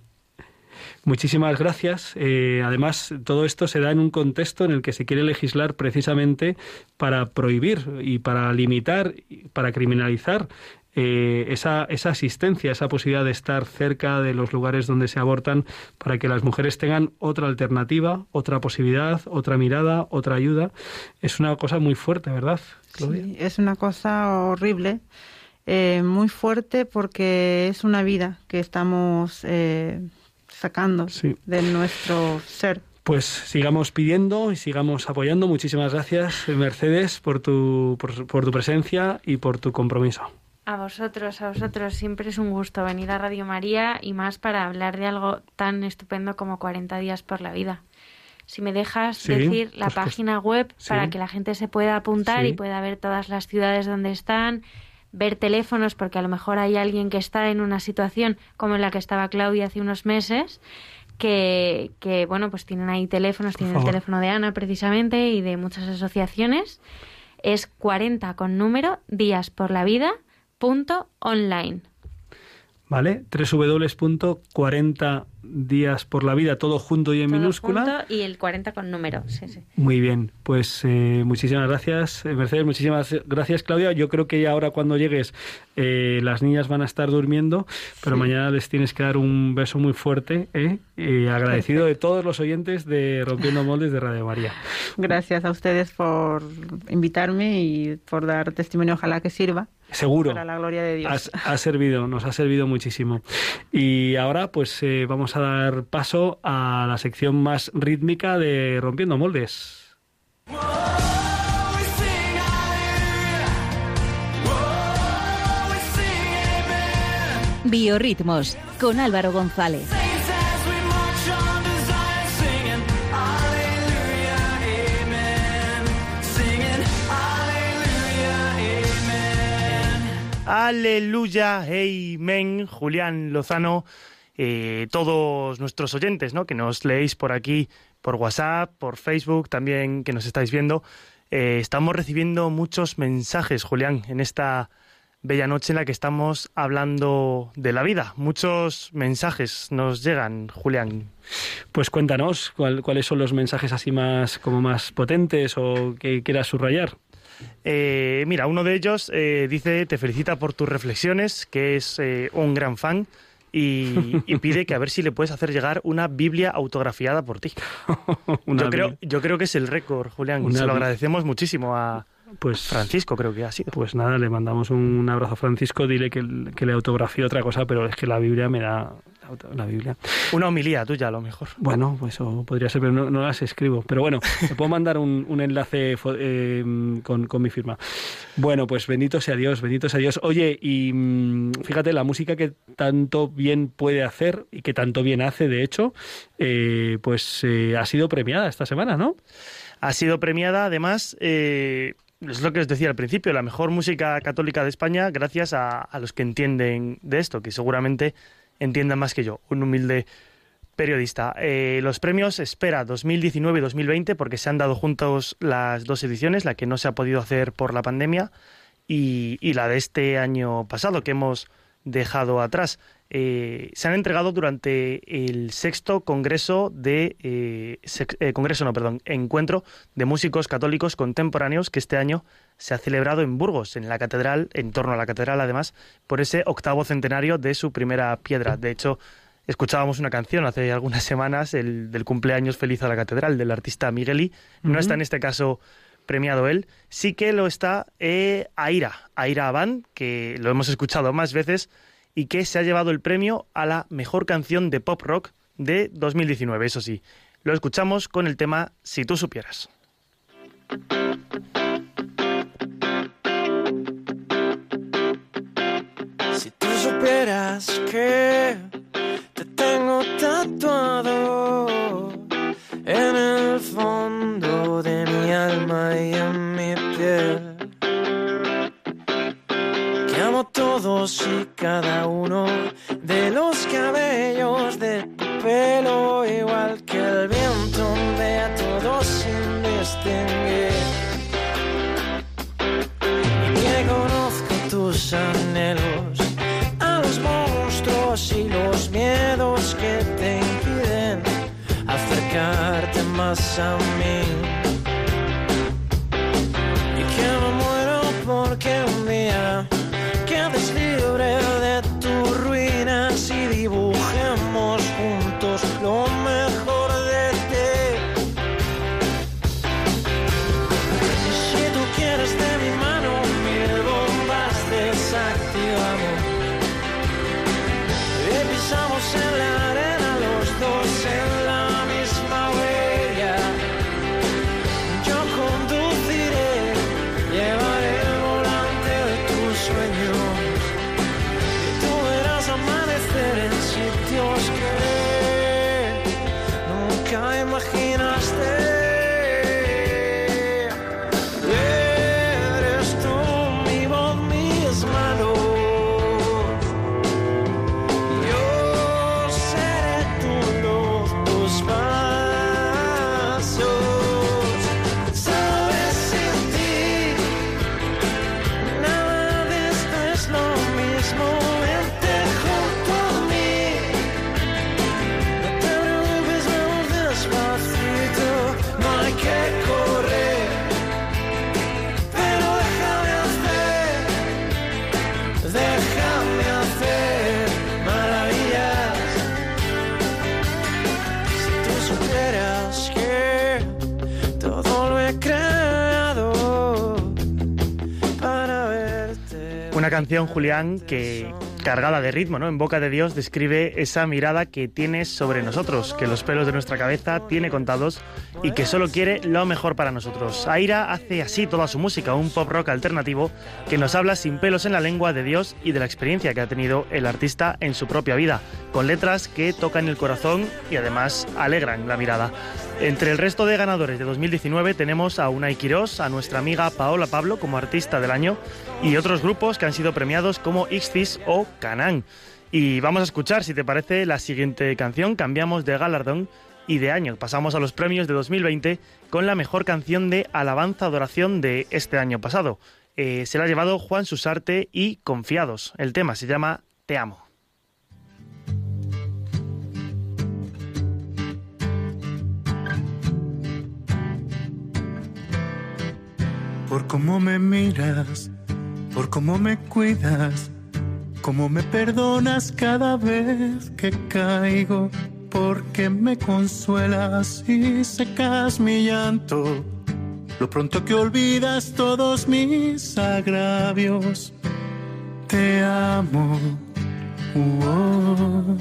Muchísimas gracias. Eh, además, todo esto se da en un contexto en el que se quiere legislar precisamente para prohibir y para limitar, para criminalizar eh, esa, esa asistencia, esa posibilidad de estar cerca de los lugares donde se abortan, para que las mujeres tengan otra alternativa, otra posibilidad, otra mirada, otra ayuda. Es una cosa muy fuerte, ¿verdad, Claudia? Sí, es una cosa horrible, eh, muy fuerte porque es una vida que estamos eh, sacando Sí. de nuestro ser. Pues sigamos pidiendo y sigamos apoyando. Muchísimas gracias, Mercedes, por tu, por, por tu presencia y por tu compromiso. A vosotros, a vosotros, siempre es un gusto venir a Radio María y más para hablar de algo tan estupendo como 40 días por la vida. Si me dejas Sí, decir la página web Sí. para que la gente se pueda apuntar Sí. y pueda ver todas las ciudades donde están, ver teléfonos, porque a lo mejor hay alguien que está en una situación como en la que estaba Claudia hace unos meses, que, que, bueno, pues tienen ahí teléfonos, tienen el teléfono de Ana precisamente y de muchas asociaciones. Es 40 con número días por la vida punto online. ¿Vale? www.40 días por la vida, todo junto y en Todo minúscula. junto y el 40 con número, sí, sí. Muy bien, pues eh, muchísimas gracias, eh, Mercedes, muchísimas gracias, Claudia. Yo creo que ya ahora cuando llegues eh, las niñas van a estar durmiendo, pero mañana les tienes que dar un beso muy fuerte, ¿eh? Y agradecido de todos los oyentes de Rompiendo Moldes de Radio María. Gracias a ustedes por invitarme y por dar testimonio. Ojalá que sirva Seguro. para la gloria de Dios. Ha, servido, nos ha servido muchísimo. Y ahora, pues eh, vamos a dar paso a la sección más rítmica de Rompiendo Moldes. Biorritmos con Álvaro González. Aleluya, amén, Julián Lozano, eh, todos nuestros oyentes, ¿no? Que nos leéis por aquí, por WhatsApp, por Facebook, también que nos estáis viendo. Eh, estamos recibiendo muchos mensajes, Julián, en esta bella noche en la que estamos hablando de la vida. Muchos mensajes nos llegan, Julián. Pues cuéntanos cuál- cuáles son los mensajes así más como más potentes o que quieras subrayar. Eh, mira, uno de ellos eh, dice, te felicita por tus reflexiones, que es eh, un gran fan, y, y pide que a ver si le puedes hacer llegar una Biblia autografiada por ti. [laughs] Yo, creo, yo creo que es el récord, Julián. Una Se lo agradecemos muchísimo a Pues Francisco, creo que ha sido. Pues nada, le mandamos un abrazo a Francisco, dile que, que le autografíe otra cosa, pero es que la Biblia me da la Biblia. Una homilía tuya, a lo mejor. Bueno, pues eso podría ser, pero no, no las escribo. Pero bueno, te puedo mandar un, un enlace eh, con, con mi firma. Bueno, pues bendito sea Dios, bendito sea Dios. Oye, y mm, fíjate, la música que tanto bien puede hacer y que tanto bien hace, de hecho, eh, pues eh, ha sido premiada esta semana, ¿no? Ha sido premiada, además, eh, es lo que os decía al principio, la mejor música católica de España, gracias a, los que entienden de esto, que seguramente entiendan más que yo, un humilde periodista. Eh, los premios Espera 2019 y 2020, porque se han dado juntos las dos ediciones, la que no se ha podido hacer por la pandemia y la de este año pasado, que hemos dejado atrás. Eh, se han entregado durante el sexto congreso de eh, sex- eh, congreso no perdón encuentro de músicos católicos contemporáneos que este año se ha celebrado en Burgos en la catedral en torno a la catedral además por ese octavo centenario de su primera piedra. De hecho escuchábamos una canción hace algunas semanas el del cumpleaños feliz a la catedral del artista Migueli. No está en este caso premiado él, sí que lo está Aira, Aira Aban, que lo hemos escuchado más veces y que se ha llevado el premio a la mejor canción de pop rock de 2019, eso sí. Lo escuchamos con el tema Si tú supieras. Si tú supieras que te tengo todos y cada uno de los cabellos de tu pelo, igual que el viento ondea a todos sin distinguir. Y conozco tus anhelos, a los monstruos y los miedos que te impiden acercarte más a mí. Canción, Julián, que cargada de ritmo, ¿no? En boca de Dios describe esa mirada que tienes sobre nosotros, que los pelos de nuestra cabeza tiene contados y que solo quiere lo mejor para nosotros. Aira hace así toda su música, un pop rock alternativo que nos habla sin pelos en la lengua de Dios y de la experiencia que ha tenido el artista en su propia vida, con letras que tocan el corazón y además alegran la mirada. Entre el resto de ganadores de 2019 tenemos a Unai Quirós, a nuestra amiga Paola Pablo como artista del año y otros grupos que han sido premiados como Ixtis o Canán. Y vamos a escuchar, si te parece, la siguiente canción. Cambiamos de galardón y de año. Pasamos a los premios de 2020 con la mejor canción de alabanza adoración de este año pasado. Eh, se la ha llevado Juan Susarte y Confiados. El tema se llama Te amo. por cómo me miras, por cómo me cuidas, cómo me perdonas cada vez que caigo, porque me consuelas y secas mi llanto, lo pronto que olvidas todos mis agravios. Te amo, oh,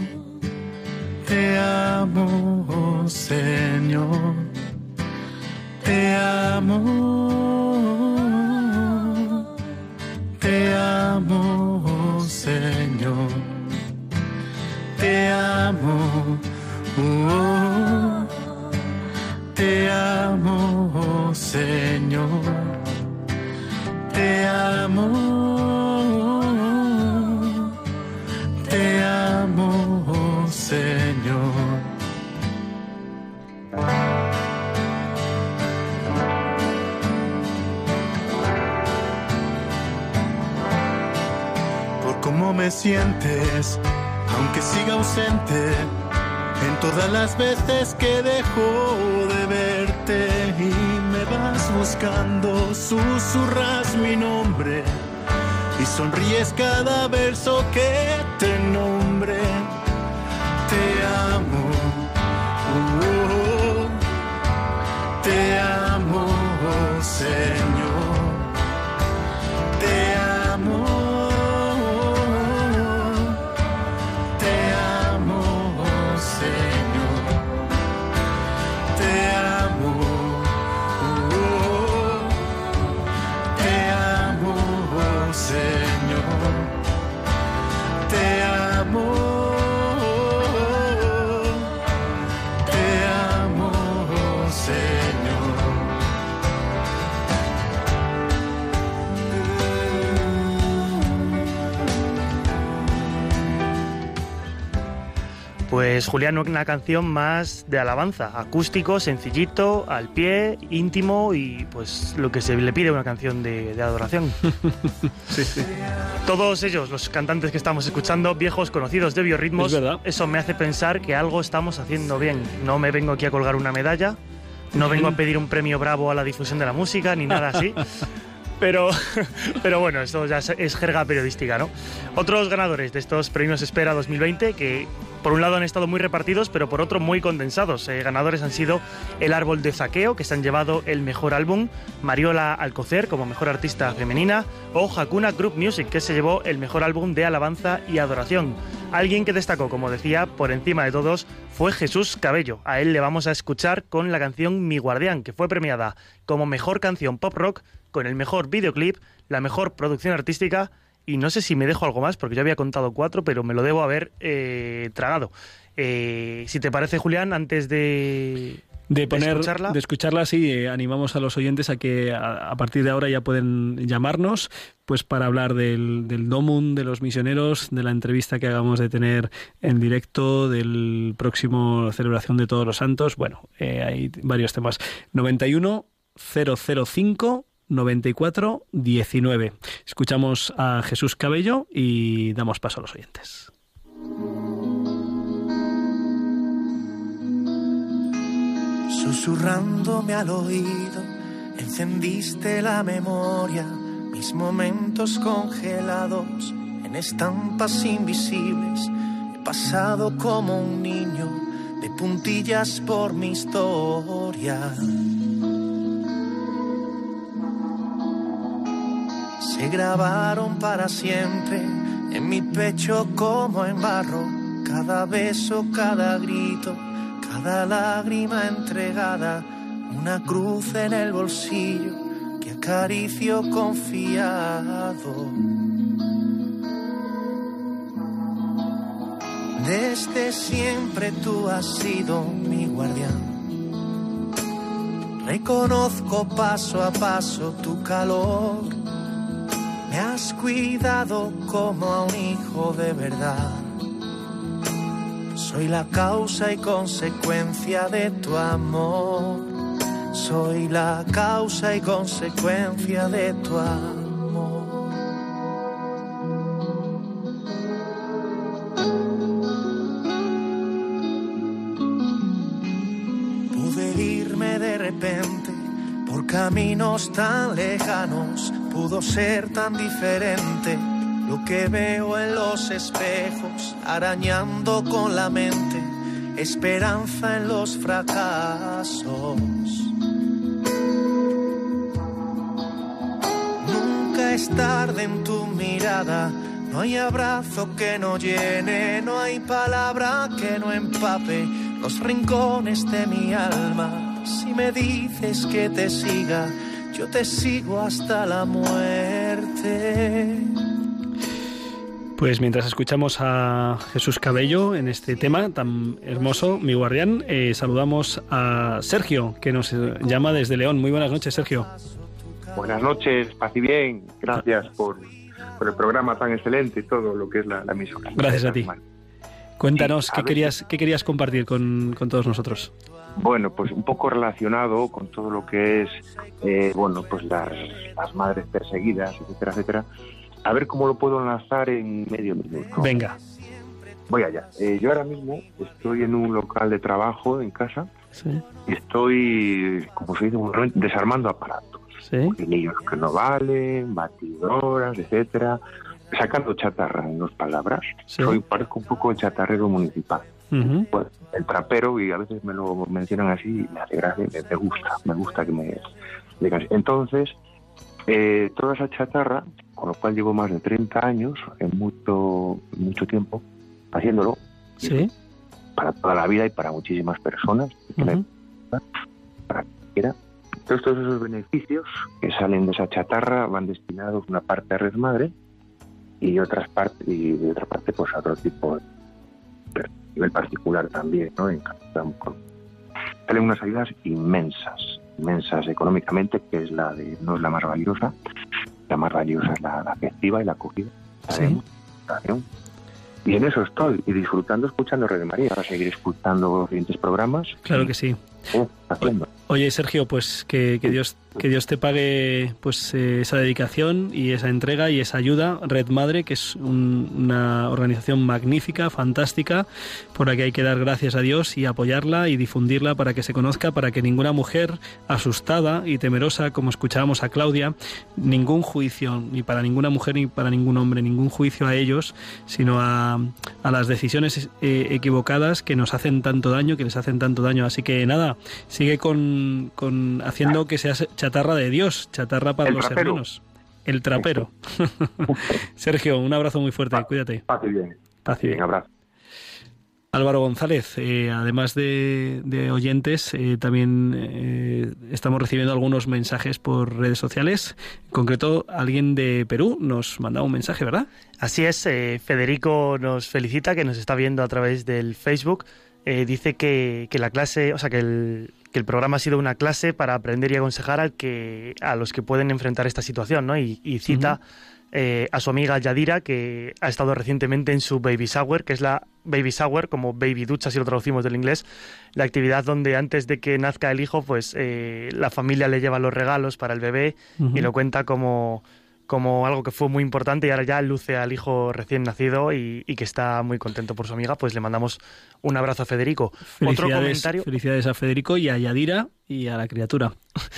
te amo, Señor, te amo. Te amo, Señor. Te amo. oh, te amo, Señor. Te amo. Me sientes, aunque siga ausente, en todas las veces que dejo de verte y me vas buscando, susurras mi nombre y sonríes cada verso que te nombre. Te amo, oh, te amo, Señor. Julián, una canción más de alabanza, acústico, sencillito, al pie, íntimo y pues lo que se le pide a una canción de, de adoración. [laughs] Todos ellos, los cantantes que estamos escuchando, viejos conocidos de biorritmos, eso me hace pensar que algo estamos haciendo bien. No me vengo aquí a colgar una medalla, no vengo a pedir un premio bravo a la difusión de la música, ni nada así. [laughs] Pero, [laughs] pero bueno, esto ya es- jerga periodística, ¿no? Otros ganadores de estos premios Espera 2020, que por un lado han estado muy repartidos, pero por otro muy condensados. Eh, ganadores han sido El Árbol de Zaqueo, que se han llevado el mejor álbum, Mariola Alcocer como mejor artista femenina, o Hakuna Group Music, que se llevó el mejor álbum de alabanza y adoración. Alguien que destacó, como decía, por encima de todos, fue Jesús Cabello. A él le vamos a escuchar con la canción Mi Guardián, que fue premiada como mejor canción pop rock, con el mejor videoclip, la mejor producción artística y no sé si me dejo algo más, porque yo había contado cuatro, pero me lo debo haber eh, tragado. Eh, si te parece, Julián, antes de, De poner, escucharla. de escucharla, sí, eh, animamos a los oyentes a que a, a partir de ahora ya pueden llamarnos, pues para hablar del, del Domum, de los misioneros, de la entrevista que hagamos de tener en directo, del próximo celebración de todos los santos. Bueno, eh, hay varios temas. 91 005 94 19. Escuchamos a Jesús Cabello y damos paso a los oyentes. Susurrándome al oído, encendiste la memoria, mis momentos congelados en estampas invisibles. He pasado como un niño de puntillas por mi historia. Se grabaron para siempre en mi pecho como en barro. Cada beso, cada grito, cada lágrima entregada, una cruz en el bolsillo que acaricio confiado. Desde siempre tú has sido mi guardián. Reconozco paso a paso tu calor. Me has cuidado como a un hijo de verdad. Soy la causa y consecuencia de tu amor. Soy la causa y consecuencia de tu amor. Caminos tan lejanos, pudo ser tan diferente lo que veo en los espejos, arañando con la mente, esperanza en los fracasos. Nunca es tarde en tu mirada, no hay abrazo que no llene, no hay palabra que no empape los rincones de mi alma. Si me dices que te siga, yo te sigo hasta la muerte. Pues mientras escuchamos a Jesús Cabello en este tema tan hermoso, mi guardián, eh, saludamos a Sergio, que nos eh, llama desde León. Muy buenas noches, Sergio. Buenas noches, paz y bien. Gracias por, por el programa tan excelente y todo lo que es la, la emisora. Gracias a ti. Cuéntanos, Sí, a ¿qué, querías, ¿qué querías compartir con, con todos nosotros? Bueno, pues un poco relacionado con todo lo que es, eh, bueno, pues las, las madres perseguidas, etcétera, etcétera. A ver cómo lo puedo enlazar en medio minuto. Venga. Voy allá. Eh, yo ahora mismo estoy en un local de trabajo en casa Sí, y estoy, como se dice, desarmando aparatos. sí. Niños que no valen, batidoras, etcétera, sacando chatarra en dos palabras. Sí. Soy parezco un poco chatarrero municipal. Pues, el trapero y a veces me lo mencionan así me hace gracia, me, me gusta, me gusta que me digan así. Entonces, eh, toda esa chatarra, con lo cual llevo más de 30 años, en mucho, mucho tiempo, haciéndolo Sí. para toda la vida y para muchísimas personas, me- ujú. para cualquiera. Entonces, todos esos beneficios que salen de esa chatarra van destinados una parte a Red Madre y otras partes y de otra parte pues a otro tipo de nivel particular también, ¿no? En Capitán con- salen unas ayudas inmensas, inmensas económicamente, que es la de no es la más valiosa, la más valiosa es la, la afectiva y la acogida. la de Sí. multiplicación. Y en eso estoy, y disfrutando escuchando Red María. Ahora seguir escuchando los siguientes programas. Claro que sí. Haciendo. Oye, Sergio, pues que, que Dios que Dios te pague pues eh, esa dedicación y esa entrega y esa ayuda. Red Madre, que es un- una organización magnífica, fantástica, por la que hay que dar gracias a Dios y apoyarla y difundirla para que se conozca, para que ninguna mujer asustada y temerosa, como escuchábamos a Claudia, ningún juicio, ni para ninguna mujer ni para ningún hombre, ningún juicio a ellos, sino a, a las decisiones eh, equivocadas que nos hacen tanto daño, que les hacen tanto daño. Así que nada, sigue con, con haciendo que seas chatarra de Dios, chatarra para El los trapero. hermanos. El trapero. [laughs] Sergio, un abrazo muy fuerte, cuídate. Paz y bien. Paz y bien. Bien, abrazo. Álvaro González, eh, además de, de oyentes, eh, también eh, estamos recibiendo algunos mensajes por redes sociales. En concreto, alguien de Perú nos mandaba un mensaje, ¿verdad? Así es, eh, Federico nos felicita, que nos está viendo a través del Facebook. Eh, dice que, que la clase, o sea, que el, que el programa ha sido una clase para aprender y aconsejar al que, a los que pueden enfrentar esta situación, ¿no? Y, y cita eh, a su amiga Yadira, que ha estado recientemente en su Baby Shower, que es la Baby Shower, como Baby Ducha, si lo traducimos del inglés, la actividad donde antes de que nazca el hijo, pues eh, la familia le lleva los regalos para el bebé y lo cuenta como, como algo que fue muy importante y ahora ya luce al hijo recién nacido y, y que está muy contento por su amiga, pues le mandamos un abrazo a Federico. Otro comentario. felicidades a Federico y a Yadira y a la criatura.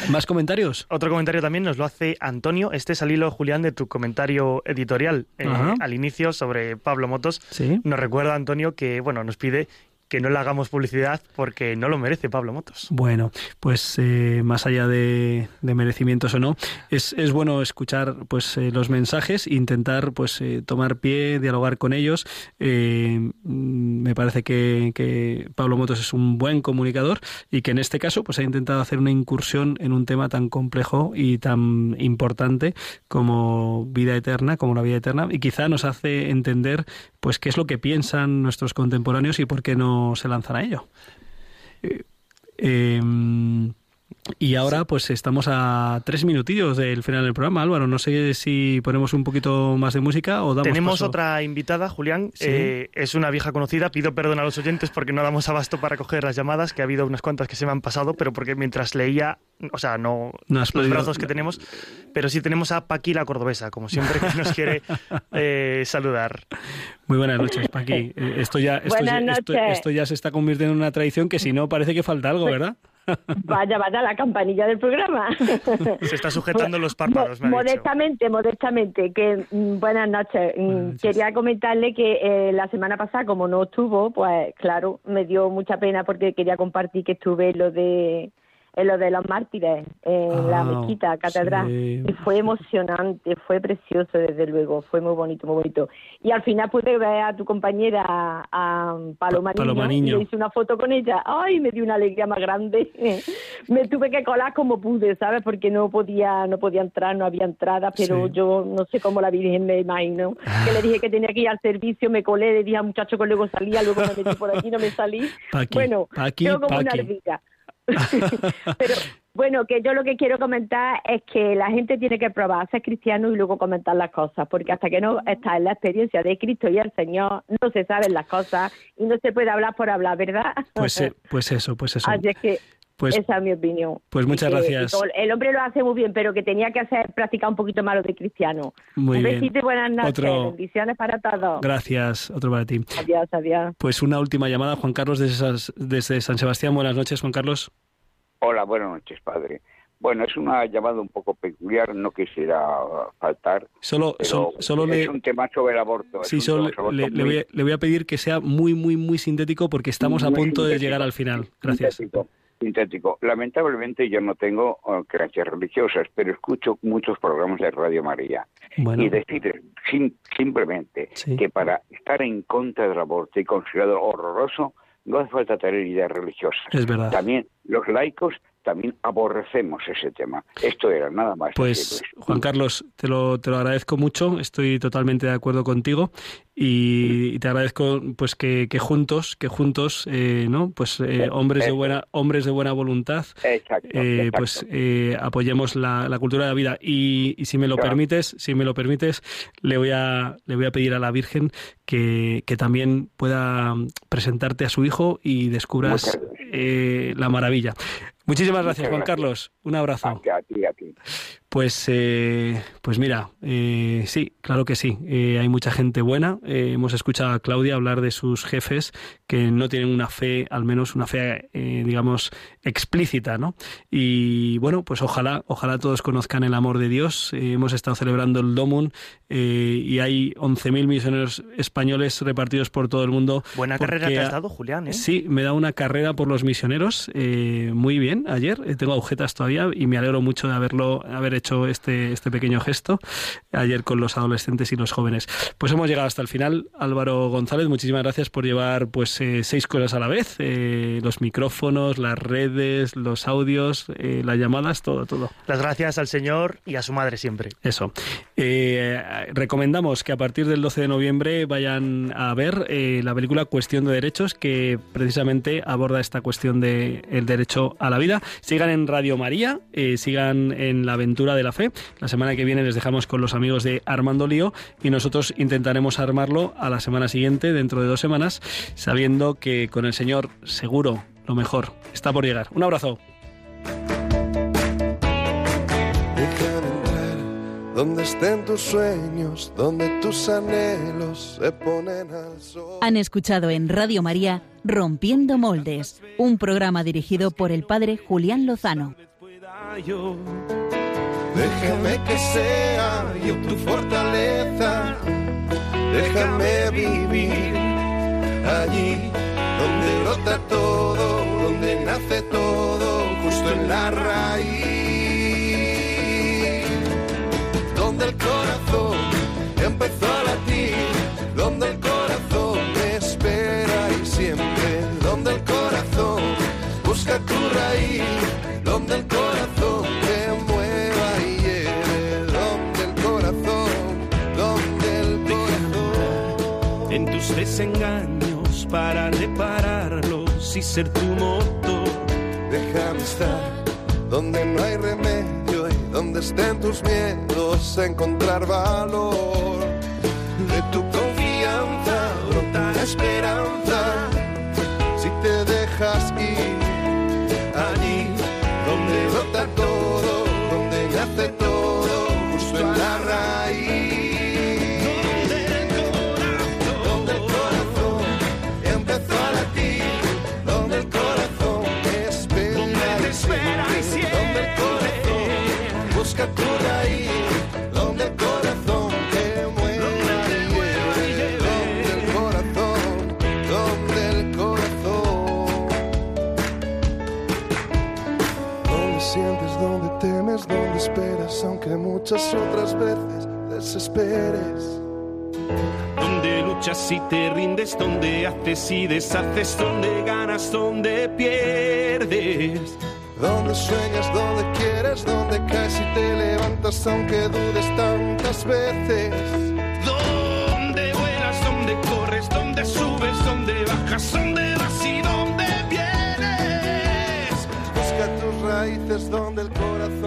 ¿Más comentarios? Otro comentario también nos lo hace Antonio. Este es al hilo, Julián, de tu comentario editorial eh, al inicio sobre Pablo Motos. Sí. Nos recuerda, Antonio, que bueno, nos pide que no le hagamos publicidad porque no lo merece Pablo Motos. Bueno, pues eh, más allá de, de merecimientos o no, es, es bueno escuchar pues eh, los mensajes, intentar pues eh, tomar pie, dialogar con ellos. Eh, mm, me parece que, que Pablo Motos es un buen comunicador y que en este caso pues ha intentado hacer una incursión en un tema tan complejo y tan importante como vida eterna, como la vida eterna, y quizá nos hace entender pues qué es lo que piensan nuestros contemporáneos y por qué no se lanzan a ello. Eh, em, y ahora pues estamos a tres minutillos del final del programa, Álvaro. No sé si ponemos un poquito más de música o damos Tenemos paso. otra invitada, Julián. Sí. Eh, es una vieja conocida. Pido perdón a los oyentes porque no damos abasto para coger las llamadas, que ha habido unas cuantas que se me han pasado, pero porque mientras leía, o sea, no, No los podido- brazos que tenemos, pero sí tenemos a Paqui la cordobesa, como siempre que nos quiere [laughs] eh, saludar. Muy buenas noches, Paqui. Eh, Esto ya, esto, Buenas ya- esto- noches. esto ya se está convirtiendo en una tradición que si no parece que falta algo, ¿verdad? Vaya, vaya, la campanilla del programa. [laughs] Se está sujetando los párpados, me ha dicho. modestamente, modestamente, que mm, buenas noches. Mm, Quería comentarle que eh, la semana pasada, como no estuvo, pues claro, me dio mucha pena porque quería compartir que estuve lo de en lo de los mártires, en la Ah, mezquita, catedral. sí. Y fue emocionante, fue precioso, desde luego, fue muy bonito, muy bonito. Y al final pude ver a tu compañera, a Paloma, Pa- Paloma Niño, Niño. y le hice una foto con ella. ¡Ay! Me dio una alegría más grande. [laughs] me tuve que colar como pude, ¿sabes? Porque no podía, no podía entrar, no había entrada, pero Sí. yo no sé cómo la Virgen me imagino. Que le dije que tenía que ir al servicio, me colé, le dije al muchacho que luego salía, luego me metí por aquí, no me salí. [laughs] Paqui, bueno, Paqui, yo como una Paqui. ardilla. [laughs] Pero bueno, que yo lo que quiero comentar es que la gente tiene que probar ser cristiano y luego comentar las cosas, porque hasta que no está en la experiencia de Cristo y el Señor, no se saben las cosas y no se puede hablar por hablar, ¿verdad? Pues, eh, pues eso, pues eso. [laughs] Así es que Pues- esa es mi opinión. pues muchas que- gracias. el hombre lo hace muy bien, pero que tenía que hacer practicar un poquito más lo de cristiano. Muy un bien. besito y buenas noches. Otro- Bendiciones para todos. Gracias, otro para ti. Adiós, adiós. Pues una última llamada, Juan Carlos desde, desde San Sebastián. Buenas noches, Juan Carlos. Hola, buenas noches, padre. Bueno, es una llamada un poco peculiar, no quisiera faltar. Solo, pero sol- solo es le, un tema sobre el aborto. sí, solo le, le voy muy a, le voy a pedir que sea muy, muy, muy sintético porque estamos a Muy punto de llegar al final. Gracias. Sintético, sintético. Lamentablemente yo no tengo eh, creencias religiosas, pero escucho muchos programas de Radio María. Bueno. Y decir sim- simplemente Sí. que para estar en contra del aborto y considerado horroroso, no hace falta tener ideas religiosas. Es verdad. También los laicos también aborrecemos ese tema. Esto era nada más. Pues. Juan Carlos, te lo, te lo agradezco mucho, estoy totalmente de acuerdo contigo y, y te agradezco pues que, que juntos, que juntos, eh, ¿no? Pues eh, hombres de buena, hombres de buena voluntad, Exacto, eh, exacto. pues eh, apoyemos la, la cultura de la vida y, y si me lo Claro. permites, si me lo permites, le voy a le voy a pedir a la Virgen que, que también pueda presentarte a su hijo y descubras eh, la maravilla. Muchísimas gracias, Juan. Carlos. Un abrazo. A ti, a. Pues, eh, pues mira, eh, sí, claro que sí. Eh, hay mucha gente buena. Hemos escuchado a Claudia hablar de sus jefes que no tienen una fe, al menos una fe, digamos, explícita, ¿no? Y bueno, pues ojalá, ojalá todos conozcan el amor de Dios. Hemos estado celebrando el Domun y hay 11.000 misioneros españoles repartidos por todo el mundo. Buena carrera te has dado, Julián. Sí, me da una carrera por los misioneros. muy bien, ayer. tengo agujetas todavía y me alegro mucho de haberlo, haber hecho este, este pequeño gesto ayer con los adolescentes y los jóvenes. Pues hemos llegado hasta el final. Álvaro González, muchísimas gracias por llevar pues eh, seis cosas a la vez. eh, los micrófonos, las redes, los audios, eh, las llamadas, todo, todo. Las gracias al Señor y a su madre siempre. Eso. Eh, recomendamos que a partir del 12 de noviembre vayan a ver eh, la película Cuestión de Derechos, que precisamente aborda esta cuestión del el derecho a la vida. Sigan en Radio María, eh, sigan en la aventura de la fe. La semana que viene les dejamos con los amigos de Armando Lío y nosotros intentaremos armarlo a la semana siguiente, dentro de dos semanas, sabiendo que con el Señor seguro lo mejor está por llegar. Un abrazo. Déjame entrar donde estén tus sueños, donde tus anhelos se ponen al sol. Han escuchado en Radio María Rompiendo Moldes, un programa dirigido por el padre Julián Lozano. Déjame que sea yo tu fortaleza. Déjame vivir allí donde brota todo, donde nace todo, justo en la raíz, donde el corazón empezó y ser tu motor. Déjame estar donde no hay remedio y donde estén tus miedos, encontrar valor. Muchas otras veces desesperes. Donde luchas y te rindes, donde haces y deshaces, donde ganas, donde pierdes. Donde sueñas, donde quieres, donde caes y te levantas aunque dudes tantas veces. Donde vuelas, donde corres, donde subes, donde bajas, donde vas y donde vienes. Busca tus raíces donde el corazón.